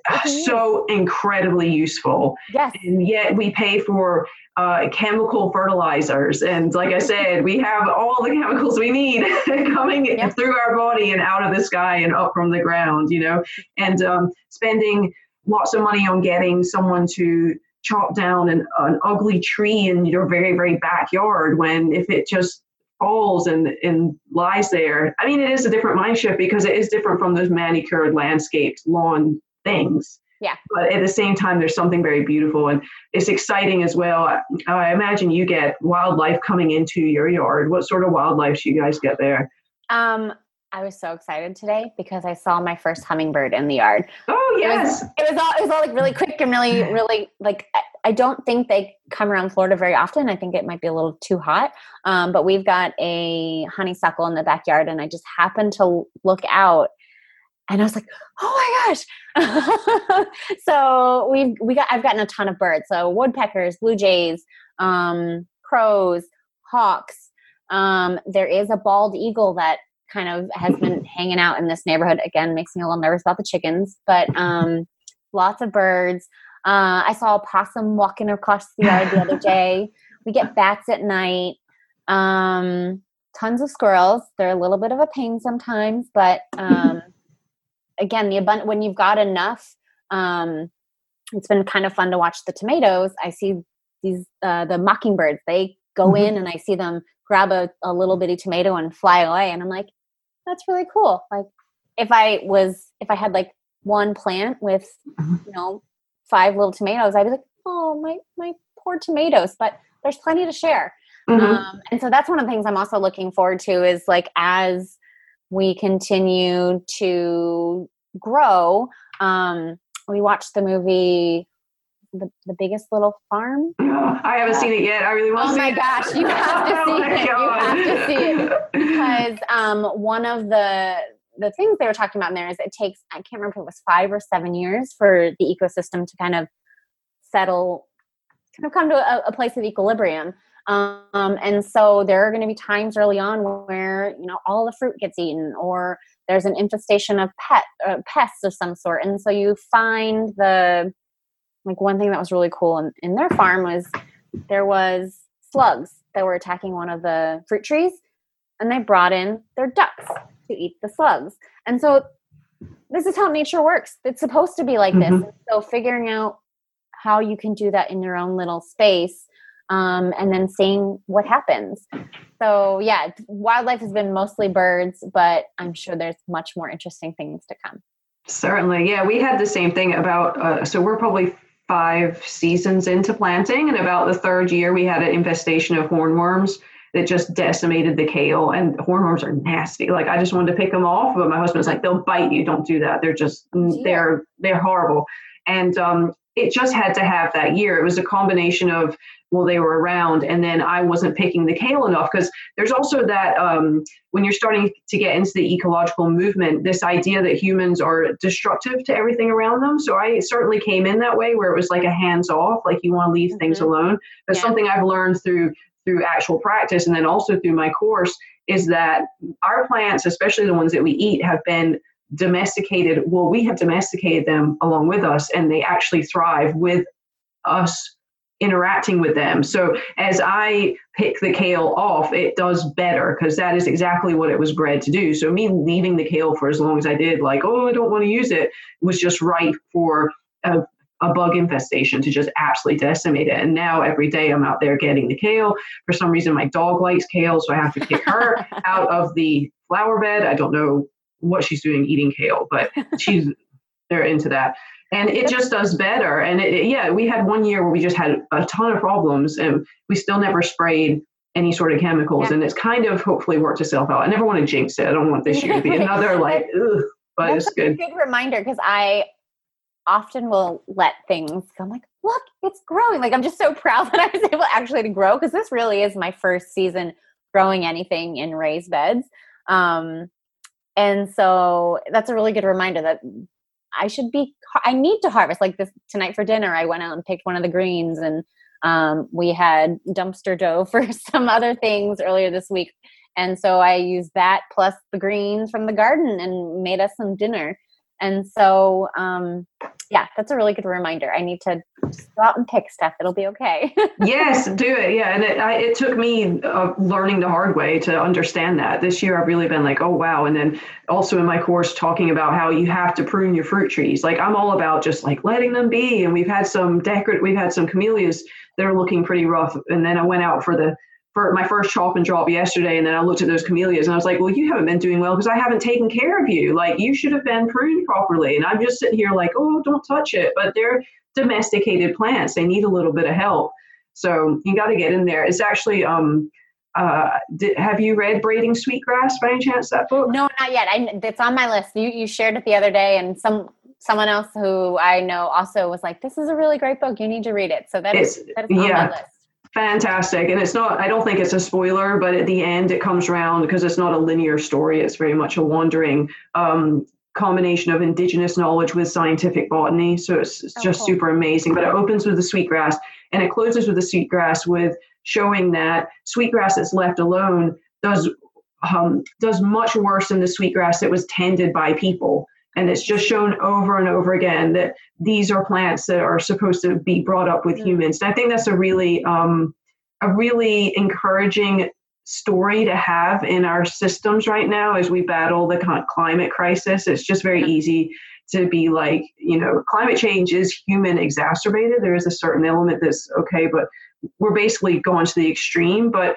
so incredibly useful. Yes. And yet we pay for uh, chemical fertilizers, and like I said, we have all the chemicals we need *laughs* coming yep. through our body and out of the sky and up from the ground. You know, and um, spending lots of money on getting someone to chop down an, an ugly tree in your very, very backyard when if it just falls and, and lies there. I mean, it is a different mind shift because it is different from those manicured landscaped lawn things. Yeah. But at the same time, there's something very beautiful and it's exciting as well. I, I imagine you get wildlife coming into your yard. What sort of wildlife do you guys get there? Um, I was so excited today because I saw my first hummingbird in the yard. Oh yes, it was, it was all it was all like really quick and really *laughs* really like I don't think they come around Florida very often. I think it might be a little too hot. Um, but we've got a honeysuckle in the backyard, and I just happened to look out, and I was like, "Oh my gosh!" *laughs* so we've we got I've gotten a ton of birds. So woodpeckers, blue jays, um, crows, hawks. Um, there is a bald eagle that kind of has been *laughs* hanging out in this neighborhood. Again, makes me a little nervous about the chickens, but um, lots of birds. Uh, I saw a possum walking across the yard the other *laughs* day. We get bats at night. Um, tons of squirrels. They're a little bit of a pain sometimes, but um, *laughs* again, the abundant when you've got enough. Um, it's been kind of fun to watch the tomatoes. I see these uh, the mockingbirds. They go mm-hmm. in and I see them grab a, a little bitty tomato and fly away, and I'm like, that's really cool. Like if I was if I had like one plant with mm-hmm. you know five little tomatoes, I'd be like, oh my my poor tomatoes. But there's plenty to share. Mm-hmm. Um, and so that's one of the things I'm also looking forward to is like as we continue to grow. Um, we watched the movie the, the biggest little farm. *laughs* I haven't seen it yet. I really want oh to see my it. gosh, you have to *laughs* Oh see my it. You have to see it because um, one of the the things they were talking about in there is it takes I can't remember if it was five or seven years for the ecosystem to kind of settle, kind of come to a, a place of equilibrium. Um, and so there are going to be times early on where you know all the fruit gets eaten, or there's an infestation of pet uh, pests of some sort, and so you find the like one thing that was really cool in, in their farm was there was slugs that were attacking one of the fruit trees, and they brought in their ducks to eat the slugs, and so this is how nature works. It's supposed to be like this. Mhm. So figuring out how you can do that in your own little space um, and then seeing what happens. So yeah, wildlife has been mostly birds, but I'm sure there's much more interesting things to come. Certainly. Yeah, we had the same thing about, uh, so we're probably five seasons into planting, and about the third year, we had an infestation of hornworms that just decimated the kale. And hornworms are nasty. Like, I just wanted to pick them off, but my husband's like, they'll bite you. Don't do that. They're just, dear. they're, they're horrible. And um, it just had to have that year. It was a combination of, well, they were around, and then I wasn't picking the kale enough because there's also that um, when you're starting to get into the ecological movement, this idea that humans are destructive to everything around them. So I certainly came in that way where it was like a hands off, like you want to leave things Mhm. alone. But Yeah. something I've learned through through actual practice and then also through my course is that our plants, especially the ones that we eat, have been domesticated. Well, we have domesticated them along with us, and they actually thrive with us interacting with them. So as I pick the kale off, it does better because that is exactly what it was bred to do. So me leaving the kale for as long as I did, like, oh, I don't want to use it, was just right for a, a bug infestation to just absolutely decimate it. And now every day I'm out there getting the kale. For some reason, my dog likes kale, so I have to kick her *laughs* out of the flower bed. I don't know what she's doing eating kale, but she's they're into that and it just does better and it, it- yeah we had one year where we just had a ton of problems and we still never sprayed any sort of chemicals Yeah. and it's kind of hopefully worked itself out i never want to jinx it i don't want this year to be *laughs* another like ugh, but That's it's a good good reminder because I often will let things I'm like, look, it's growing. Like I'm just so *laughs* proud that I was able actually to grow because this really is my first season growing anything in raised beds. Um, and so that's a really good reminder that I should be I need to harvest like this tonight for dinner. I went out and picked one of the greens and um, we had dumpster dough *laughs* for some other things earlier this week. And so I used that plus the greens from the garden and made us some dinner. And so, um, yeah, that's a really good reminder. I need to just go out and pick stuff. It'll be okay. *laughs* yes do it. Yeah and it, I, it took me uh, learning the hard way to understand that. This year i've really been like oh wow. And then also in my course talking about how you have to prune your fruit trees. Like i'm all about just like letting them be. And we've had some decorative we've had some camellias that are looking pretty rough. And then i went out for the for my first chop and drop yesterday and then i looked at those camellias and i was like well you haven't been doing well because i haven't taken care of you. Like you should have been pruned properly. And i'm just sitting here like oh don't touch it. But they're domesticated plants they need a little bit of help so you got to get in there. It's actually, um, uh, did, have you read Braiding Sweetgrass by any chance? That book? no, not yet. I, it's on my list. You, you shared it the other day and some, someone else who I know also was like, this is a really great book. You need to read it. So that is, It's- that is on yeah. my list. Fantastic. And it's not, I don't think it's a spoiler, but at the end it comes around because it's not a linear story. It's very much a wandering um, combination of indigenous knowledge with scientific botany. So it's, it's Oh, just cool. super amazing. But it opens with the sweetgrass and it closes with the sweetgrass with showing that sweetgrass that's left alone does um, does much worse than the sweetgrass that was tended by people. And it's just shown over and over again that these are plants that are supposed to be brought up with Mm. humans. And I think that's a really um, a really encouraging story to have in our systems right now as we battle the climate crisis. It's just very easy to be like, you know, climate change is human exacerbated. There is a certain element that's okay, but we're basically going to the extreme. But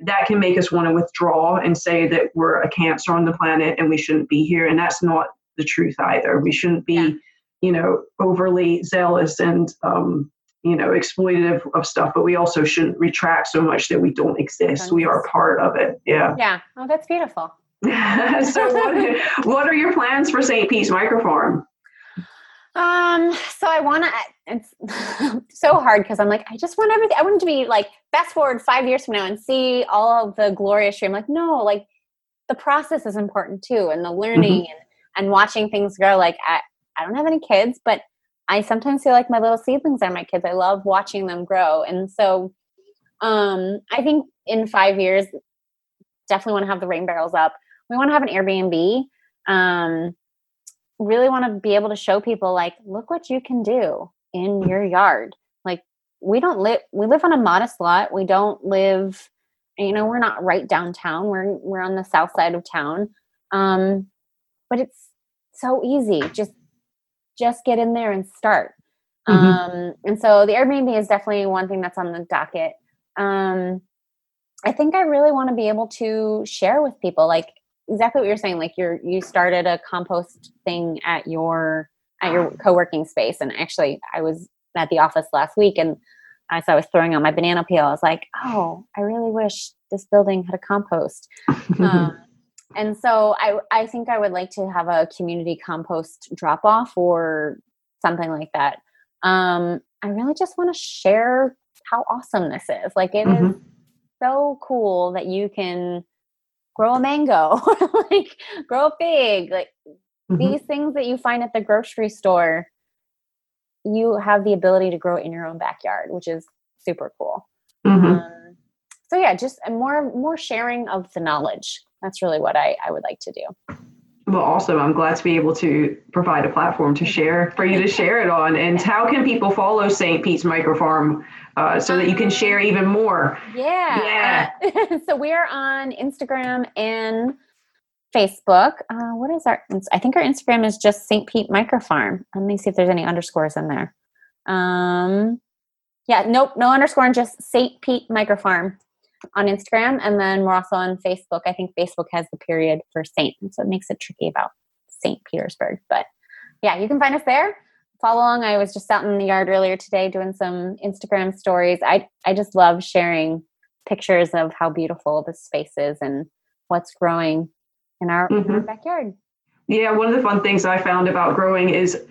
that can make us want to withdraw and say that we're a cancer on the planet and we shouldn't be here. And that's not the truth either. We shouldn't be, Yeah. you know, overly zealous and, um, you know, exploitative of stuff, but we also shouldn't retract so much that we don't exist. We are part of it. Yeah. Yeah. Oh, that's beautiful. *laughs* so what, *laughs* what are your plans for St. Pete's Microfarm? Um, so I want to, it's *laughs* so hard because I'm like, I just want everything. I want to be like, fast forward five years from now and see all of the glorious dream. Like, no, like the process is important too. And the learning mm-hmm. and, and watching things grow. Like I, I don't have any kids, but I sometimes feel like my little seedlings are my kids. I love watching them grow. And so, um, I think in five years, definitely want to have the rain barrels up. We want to have an Airbnb. Um, really want to be able to show people like look what you can do in your yard like we don't live we live on a modest lot we don't live you know we're not right downtown we're we're on the south side of town um but it's so easy just just get in there and start. Mm-hmm. um and so the airbnb is definitely one thing that's on the docket. Um i think i really want to be able to share with people like exactly what you're saying like you're you started a compost thing at your at your co-working space. And actually i was at the office last week and as i was throwing out my banana peel i was like oh i really wish this building had a compost. *laughs* Um, and so i i think i would like to have a community compost drop off or something like that um i really just want to share how awesome this is like it mm-hmm. is so cool that you can grow a mango *laughs* like grow a fig like mm-hmm. these things that you find at the grocery store you have the ability to grow in your own backyard which is super cool mm-hmm. um, so yeah just more more sharing of the knowledge that's really what i i would like to do well, awesome. I'm glad to be able to provide a platform to share for you to share it on. And how can people follow St. Pete's Microfarm uh, so that you can share even more? Yeah. Yeah. *laughs* so we are on Instagram and Facebook. Uh, what is our? I think our Instagram is just St. Pete Microfarm. Let me see if there's any underscores in there. Um, yeah, nope, no underscore, and just St. Pete Microfarm on Instagram, and then we're also on Facebook. I think Facebook has the period for Saint, so it makes it tricky about St. Petersburg. But yeah, you can find us there. Follow along. I was just out in the yard earlier today doing some Instagram stories. I I just love sharing pictures of how beautiful the space is and what's growing in our, mm-hmm. in our backyard. Yeah, one of the fun things I found about growing is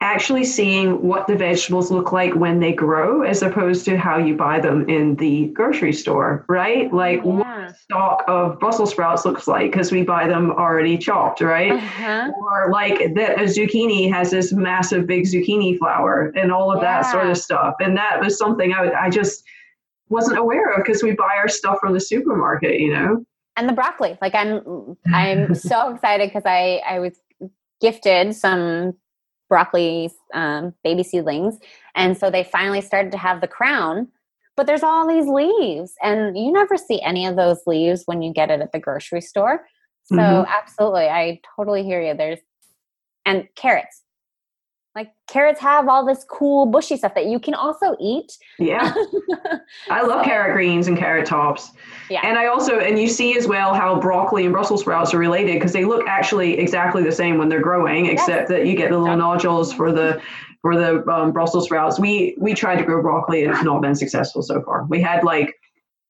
actually seeing what the vegetables look like when they grow as opposed to how you buy them in the grocery store, right? Like yeah. what stalk of Brussels sprouts looks like because we buy them already chopped, right? Uh-huh. Or like that a zucchini has this massive big zucchini flower and all of yeah. that sort of stuff. And that was something I, I just wasn't aware of because we buy our stuff from the supermarket, you know? And the broccoli, like I'm, I'm *laughs* so excited because I, I was gifted some broccoli um, baby seedlings. And so they finally started to have the crown. But there's all these leaves, and you never see any of those leaves when you get it at the grocery store. So, mm-hmm. absolutely, I totally hear you. There's, and carrots. Like carrots have all this cool bushy stuff that you can also eat. Yeah. *laughs* I love so, carrot greens and carrot tops. Yeah. And I also, and you see as well how broccoli and Brussels sprouts are related because they look actually exactly the same when they're growing, yes. except that you get the little nodules for the for the um, Brussels sprouts. We we tried to grow broccoli and it's not been successful so far. We had like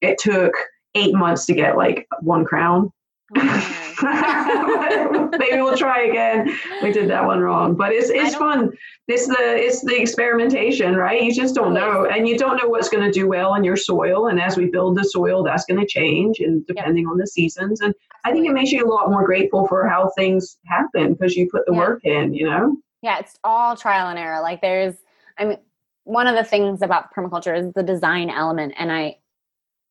it took eight months to get like one crown Oh, *laughs* Maybe we'll try again. We did that one wrong, but it's it's fun. It's the it's the experimentation, right? You just don't know, and you don't know what's going to do well in your soil. And as we build the soil, that's going to change, and depending on the seasons. And I think it makes you a lot more grateful for how things happen because you put the yeah. work in. You know. Yeah, it's all trial and error. Like there's, I mean, one of the things about permaculture is the design element, and I,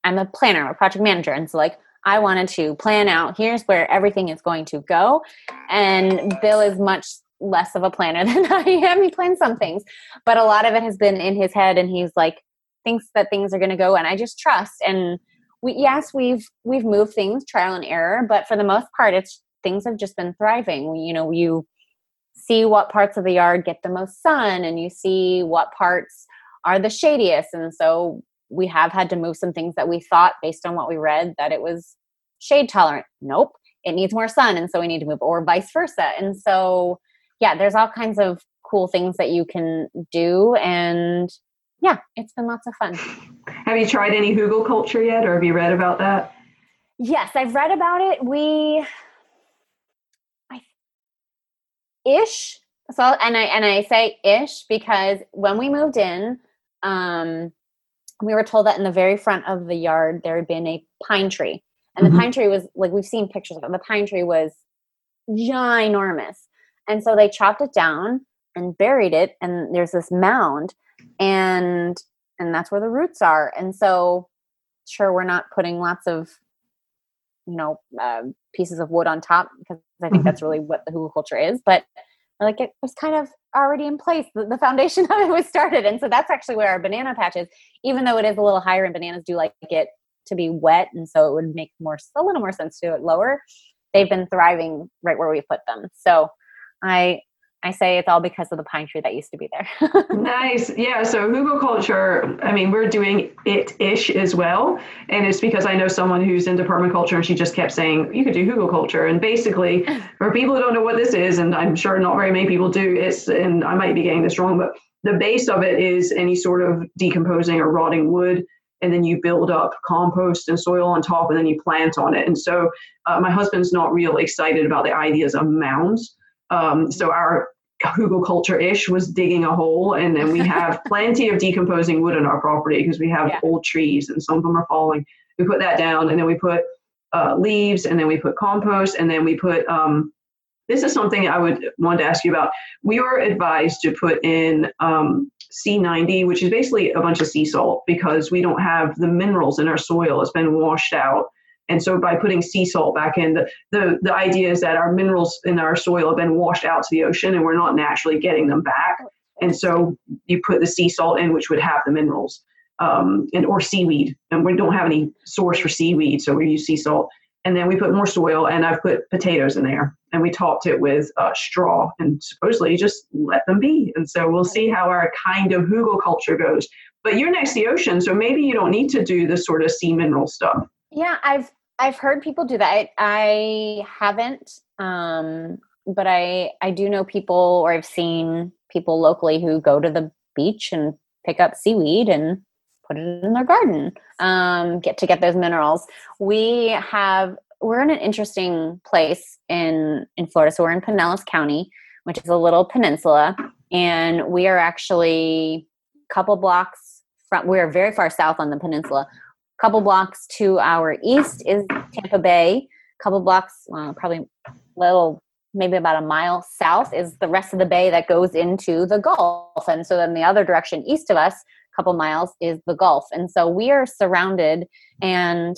I'm a planner, I'm a project manager, and so like I wanted to plan out here's where everything is going to go. And Bill is much less of a planner *laughs* than I am. He plans some things, but a lot of it has been in his head and he's like thinks that things are going to go and I just trust and we yes, we've we've moved things trial and error, but for the most part it's things have just been thriving. You know, you see what parts of the yard get the most sun and you see what parts are the shadiest and so we have had to move some things that we thought based on what we read that it was shade tolerant. Nope, it needs more sun, and so we need to move, or vice versa. And so, yeah, there's all kinds of cool things that you can do, and yeah, it's been lots of fun. Have you tried any hugelkultur yet, or have you read about that? Yes, I've read about it. We ish. So and I and I say ish because when we moved in, um, we were told that in the very front of the yard there had been a pine tree, and mm-hmm. the pine tree was like we've seen pictures of it. The pine tree was ginormous, and so they chopped it down and buried it, and there's this mound, and and that's where the roots are. And so, sure, we're not putting lots of you know uh, pieces of wood on top because I think mm-hmm. that's really what the hugelkultur is, but like it was kind of already in place. The, the, foundation *laughs* of it was started. And so that's actually where our banana patch is, even though it is a little higher and bananas do like it to be wet. And so it would make more, a little more sense to it lower. They've been thriving right where we put them. So I, I say it's all because of the pine tree that used to be there. *laughs* nice. Yeah. So hugelkultur, I mean, we're doing it ish as well. And it's because I know someone who's in permaculture and she just kept saying, you could do hugelkultur. And basically, *laughs* for people who don't know what this is, and I'm sure not very many people do, it's, and I might be getting this wrong, but the base of it is any sort of decomposing or rotting wood. And then you build up compost and soil on top, and then you plant on it. And so, uh, my husband's not real excited about the ideas of mounds. Um, so our hugelkultur ish was digging a hole, and then we have *laughs* plenty of decomposing wood on our property because we have yeah. old trees and some of them are falling. We put that down, and then we put uh, leaves, and then we put compost, and then we put. Um, this is something I would want to ask you about. We were advised to put in um, Sea-90, which is basically a bunch of sea salt because we don't have the minerals in our soil. It's been washed out. And so by putting sea salt back in, the, the, the idea is that our minerals in our soil have been washed out to the ocean and we're not naturally getting them back. And so you put the sea salt in, which would have the minerals, um, and or seaweed. And we don't have any source for seaweed, so we use sea salt. And then we put more soil, and I've put potatoes in there, and we topped it with uh, straw, and supposedly just let them be. And so we'll see how our kind of hugelkultur goes. But you're next to the ocean, so maybe you don't need to do the sort of sea mineral stuff. Yeah, I've I've heard people do that. I, haven't, um, but I I do know people, or I've seen people locally who go to the beach and pick up seaweed and put it in their garden. Um, get to get those minerals. We have we're in an interesting place in in Florida. So we're in Pinellas County, which is a little peninsula, and we are actually a couple blocks from. We are very far south on the peninsula couple blocks to our east is Tampa Bay. Couple blocks, well, probably little, maybe about a mile south is the rest of the bay that goes into the Gulf. And so then the other direction east of us, a couple miles, is the Gulf. And so we are surrounded and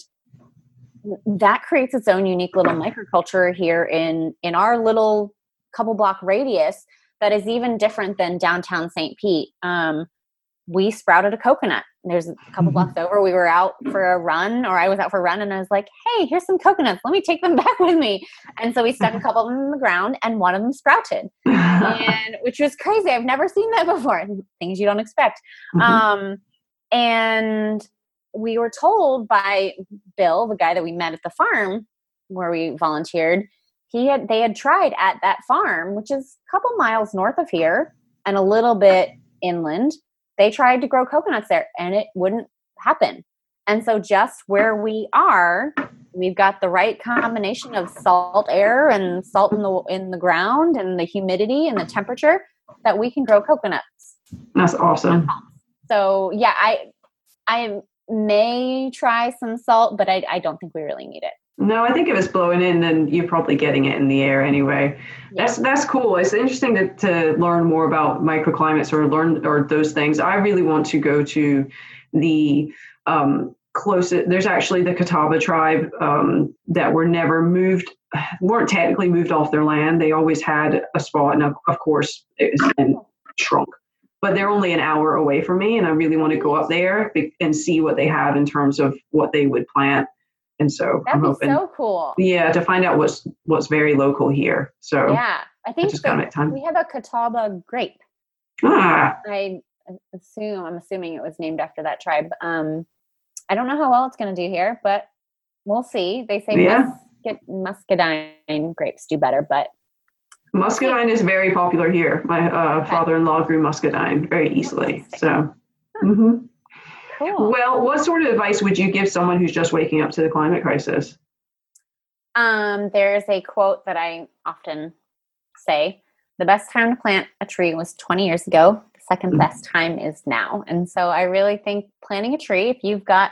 that creates its own unique little microculture here in in our little couple block radius that is even different than downtown St. Pete. Um, we sprouted a coconut there's a couple mm-hmm. blocks over we were out for a run or i was out for a run and i was like hey here's some coconuts. Let me take them *laughs* back with me. And so we stuck a couple of them in the ground and one of them sprouted *laughs* and which was crazy. I've never seen that *laughs* before. Things you don't expect. Mm-hmm. um, and we were told by bill the guy that we met at the farm where we volunteered he had they had tried at that farm which is a couple miles north of here and a little bit inland they tried to grow coconuts there and it wouldn't happen. And so, just where we are, we've got the right combination of salt air and salt in the in the ground and the humidity and the temperature that we can grow coconuts. That's awesome. So yeah, I I may try some salt, but I, I don't think we really need it. No, I think if it's blowing in, then you're probably getting it in the air anyway. Yeah. That's that's cool. It's interesting to, to learn more about microclimates or learn or those things. I really want to go to the um, closest. There's actually the Catawba tribe um, that were never moved, weren't technically moved off their land. They always had a spot, and of, of course, it's been shrunk. But they're only an hour away from me, and I really want to go up there and see what they have in terms of what they would plant and so that'd I'm hoping, so cool. Yeah, to find out what's what's very local here. So yeah, I think I just the, time. we have a Catawba grape. Ah. I assume I'm assuming it was named after that tribe. Um, I don't know how well it's going to do here, but we'll see. They say yeah. muscat, muscadine grapes do better, but muscadine is very popular here. My uh, okay. father-in-law grew muscadine very easily. So. Mm-hmm. Cool. Well, what sort of advice would you give someone who's just waking up to the climate crisis? Um, there's a quote that I often say the best time to plant a tree was 20 years ago. The 2nd Mhm. best time is now. And so I really think planting a tree, if you've got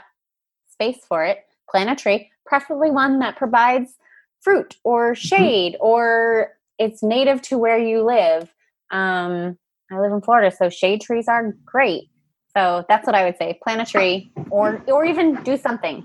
space for it, plant a tree, preferably one that provides fruit or shade or it's native to where you live. Um, I live in Florida, so shade trees are great. So that's what I would say: plant a tree, or or even do something.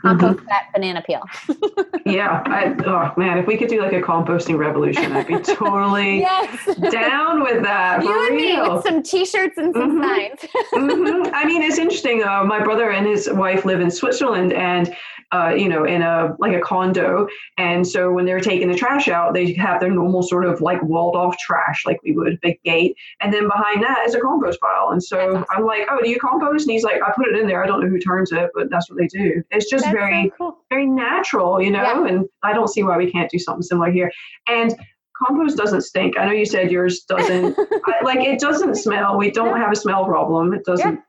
Compost that banana peel. *laughs* Yeah. I, oh man, if we could do like a composting revolution, I'd be totally *laughs* yes, down with that. You and me real. with some T-shirts and some Mhm. signs. *laughs* hmm I mean, it's interesting. Uh, my brother and his wife live in Switzerland, and uh, you know, in a like a condo. And so when they're taking the trash out, they have their normal sort of like walled off trash, like we would, big gate. And then behind that is a compost pile. And so. I'm like, oh, do you compost? And he's like, I put it in there. I don't know who turns it, but that's what they do. It's just That's very so cool. very natural, you know, Yeah. and I don't see why we can't do something similar here. And compost doesn't stink. I know you said yours doesn't. *laughs* I, like it doesn't smell. We don't have a smell problem. It doesn't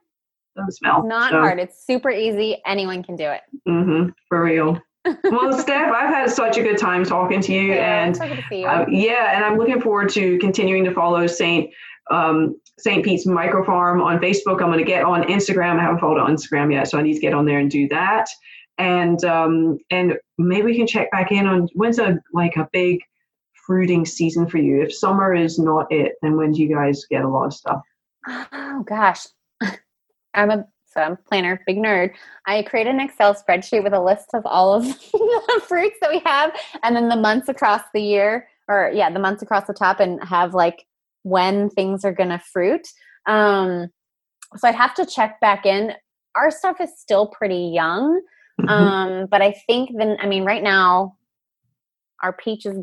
doesn't smell. Not So, hard. It's super easy. Anyone can do it. mhm, for real. *laughs* well, Steph, I've had such a good time talking to you, Yeah, and so good to see you. uh, yeah, and I'm looking forward to continuing to follow Saint um, Saint Pete's Micro Farm on Facebook. I'm going to get on Instagram. I haven't followed on Instagram yet, so I need to get on there and do that. And um, and maybe we can check back in on when's a like a big fruiting season for you. If summer is not it, then when do you guys get a lot of stuff? Oh gosh. I'm a so I'm planner, big nerd. I create an Excel spreadsheet with a list of all of *laughs* the fruits that we have and then the months across the year or yeah, the months across the top and have like when things are gonna fruit. Um so I'd have to check back in. Our stuff is still pretty young. Um, but I think then I mean right now our peaches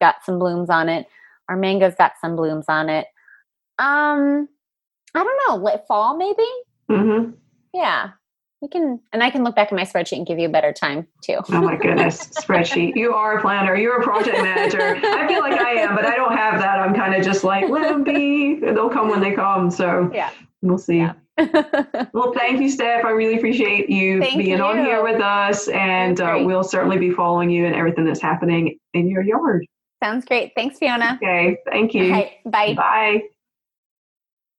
got some blooms on it. Our mango's got some blooms on it. Um I don't know, late fall maybe? Hmm Yeah. We can and I can look back at my spreadsheet and give you a better time too. Oh my *laughs* goodness, spreadsheet. You are a planner. You're a project manager. I feel like I am, but I don't have that. I'm kind of just like, let them be. They'll come when they come. So Yeah. we'll see. Yeah. *laughs* Well, thank you, Steph. I really appreciate you Thank being on here with us, and uh, we'll certainly be following you and everything that's happening in your yard. Sounds great. Thanks, Fiona. Okay, thank you. Right, bye. Bye.